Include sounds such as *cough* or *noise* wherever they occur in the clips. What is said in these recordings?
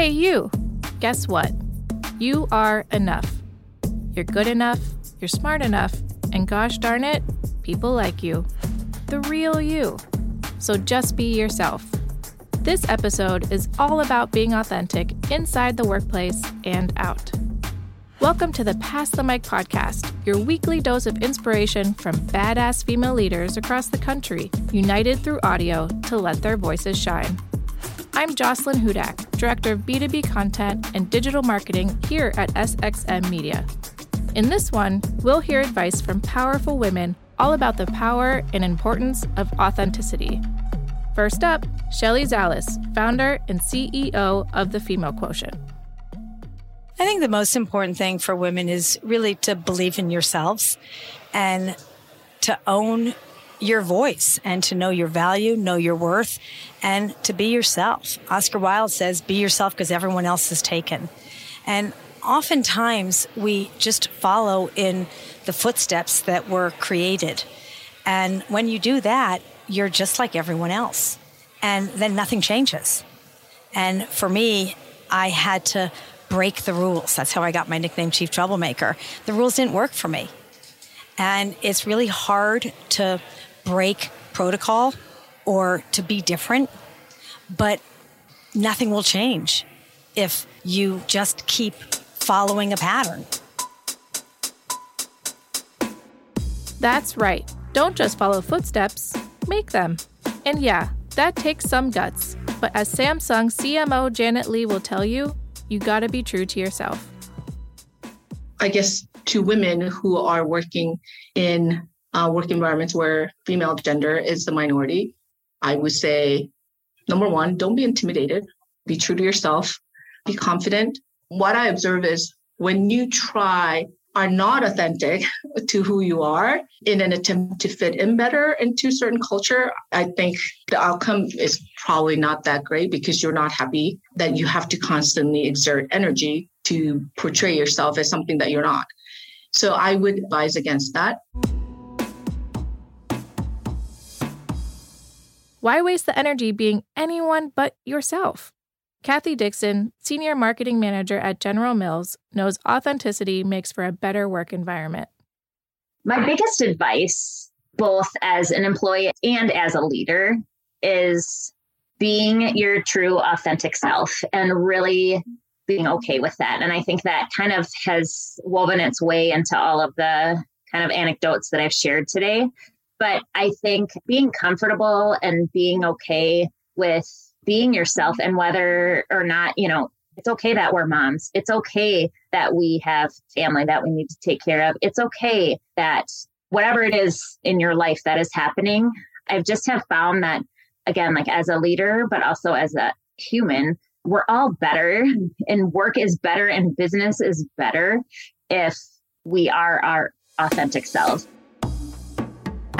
Hey, you! Guess what? You are enough. You're good enough, you're smart enough, and gosh darn it, people like you. The real you. So just be yourself. This episode is all about being authentic inside the workplace and out. Welcome to the Pass the Mic podcast, your weekly dose of inspiration from badass female leaders across the country, united through audio to let their voices shine. I'm Jocelyn Hudak, Director of B2B Content and Digital Marketing here at SXM Media. In this one, we'll hear advice from powerful women all about the power and importance of authenticity. First up, Shelley Zalis, founder and CEO of the Female Quotient. I think the most important thing for women is really to believe in yourselves and to own your voice and to know your value, know your worth, and to be yourself. Oscar Wilde says, be yourself because everyone else is taken. And oftentimes we just follow in the footsteps that were created. And when you do that, you're just like everyone else. And then nothing changes. And for me, I had to break the rules. That's how I got my nickname, Chief Troublemaker. The rules didn't work for me. And it's really hard to break protocol or to be different, but nothing will change if you just keep following a pattern. That's right. Don't just follow footsteps, make them. And yeah, that takes some guts. But as Samsung CMO Janet Lee will tell you, you got to be true to yourself. I guess to women who are working in uh, work environments where female gender is the minority, I would say number one, don't be intimidated, be true to yourself, be confident. What I observe is when you try are not authentic *laughs* to who you are in an attempt to fit in better into certain culture, I think the outcome is probably not that great because you're not happy that you have to constantly exert energy to portray yourself as something that you're not. So I would advise against that. Why waste the energy being anyone but yourself? Kathy Dixon, Senior Marketing Manager at General Mills, knows authenticity makes for a better work environment. My biggest advice, both as an employee and as a leader, is being your true, authentic self and really being okay with that. And I think that kind of has woven its way into all of the kind of anecdotes that I've shared today. But I think being comfortable and being okay with being yourself and whether or not, you know, it's okay that we're moms. It's okay that we have family that we need to take care of. It's okay that whatever it is in your life that is happening, I've just have found that again, like as a leader, but also as a human, we're all better and work is better and business is better if we are our authentic selves.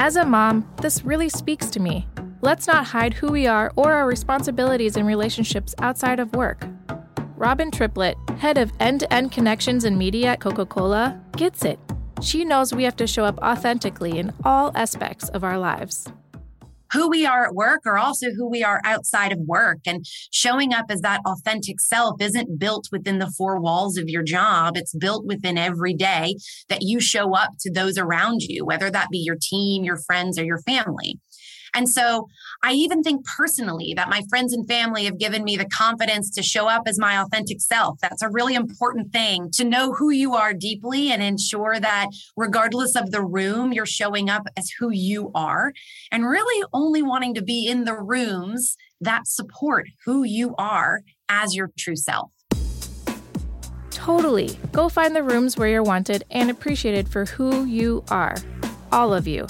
As a mom, this really speaks to me. Let's not hide who we are or our responsibilities in relationships outside of work. Robin Triplett, head of end to end connections and media at Coca Cola, gets it. She knows we have to show up authentically in all aspects of our lives who we are at work or also who we are outside of work. And showing up as that authentic self isn't built within the four walls of your job. It's built within every day that you show up to those around you, whether that be your team, your friends, or your family. And so I even think personally that my friends and family have given me the confidence to show up as my authentic self. That's a really important thing to know who you are deeply and ensure that regardless of the room, you're showing up as who you are and really only wanting to be in the rooms that support who you are as your true self. Totally. Go find the rooms where you're wanted and appreciated for who you are. All of you.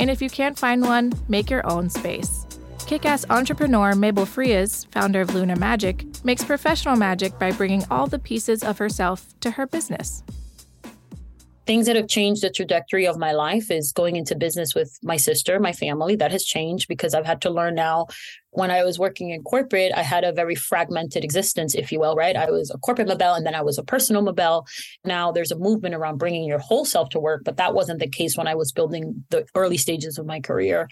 And if you can't find one, make your own space. Kick ass entrepreneur Mabel Frías, founder of Luna Magic, makes professional magic by bringing all the pieces of herself to her business things that have changed the trajectory of my life is going into business with my sister, my family. That has changed because I've had to learn now. When I was working in corporate, I had a very fragmented existence, if you will, right? I was a corporate Mabel and then I was a personal Mabel. Now there's a movement around bringing your whole self to work, but that wasn't the case when I was building the early stages of my career.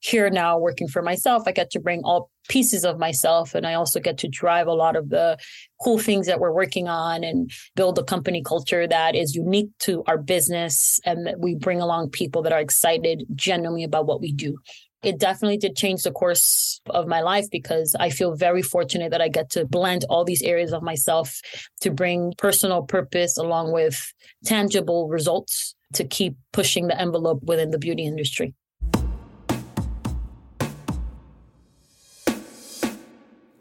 Here now, working for myself, I get to bring all pieces of myself and i also get to drive a lot of the cool things that we're working on and build a company culture that is unique to our business and that we bring along people that are excited genuinely about what we do it definitely did change the course of my life because I feel very fortunate that I get to blend all these areas of myself to bring personal purpose along with tangible results to keep pushing the envelope within the beauty industry.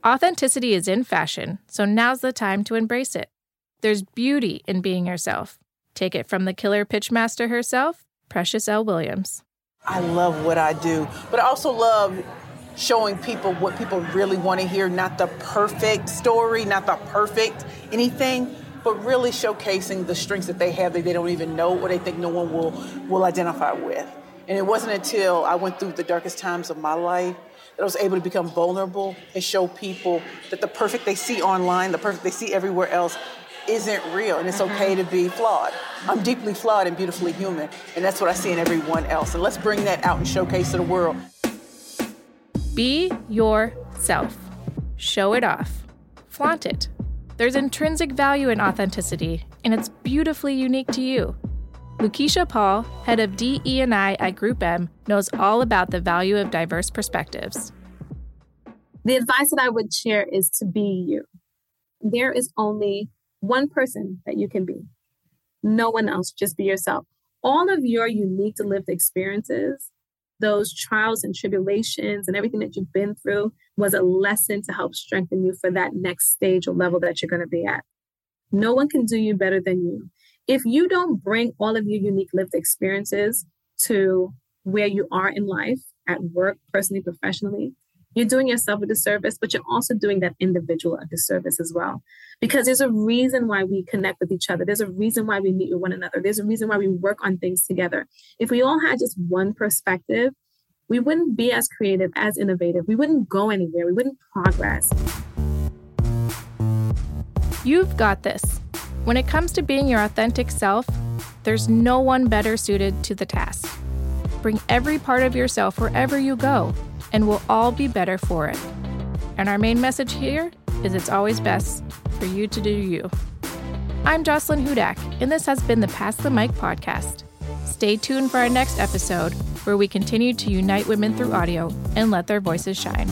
Authenticity is in fashion, so now's the time to embrace it. There's beauty in being yourself. Take it from the killer pitchmaster herself, Precious L. Williams. I love what I do, but I also love showing people what people really want to hear, not the perfect story, not the perfect anything, but really showcasing the strengths that they have that they don't even know or they think no one will will identify with. And it wasn't until I went through the darkest times of my life that I was able to become vulnerable and show people that the perfect they see online, the perfect they see everywhere else, isn't real and it's mm-hmm. okay to be flawed. I'm deeply flawed and beautifully human, and that's what I see in everyone else. And let's bring that out and showcase to the world. Be yourself. Show it off. Flaunt it. There's intrinsic value in authenticity, and it's beautifully unique to you. Lukeisha Paul, head of DE&I at Group M, knows all about the value of diverse perspectives. The advice that I would share is to be you. There is only one person that you can be. No one else, just be yourself. All of your unique lived experiences, those trials and tribulations and everything that you've been through was a lesson to help strengthen you for that next stage or level that you're going to be at. No one can do you better than you if you don't bring all of your unique lived experiences to where you are in life, at work, personally, professionally, you're doing yourself a disservice, but you're also doing that individual a disservice as well. Because there's a reason why we connect with each other. There's a reason why we meet with one another. There's a reason why we work on things together. If we all had just one perspective, we wouldn't be as creative, as innovative. We wouldn't go anywhere. We wouldn't progress. You've got this. When it comes to being your authentic self, there's no one better suited to the task. Bring every part of yourself wherever you go, and we'll all be better for it. And our main message here is it's always best for you to do you. I'm Jocelyn Hudak, and this has been the Pass the Mic podcast. Stay tuned for our next episode, where we continue to unite women through audio and let their voices shine.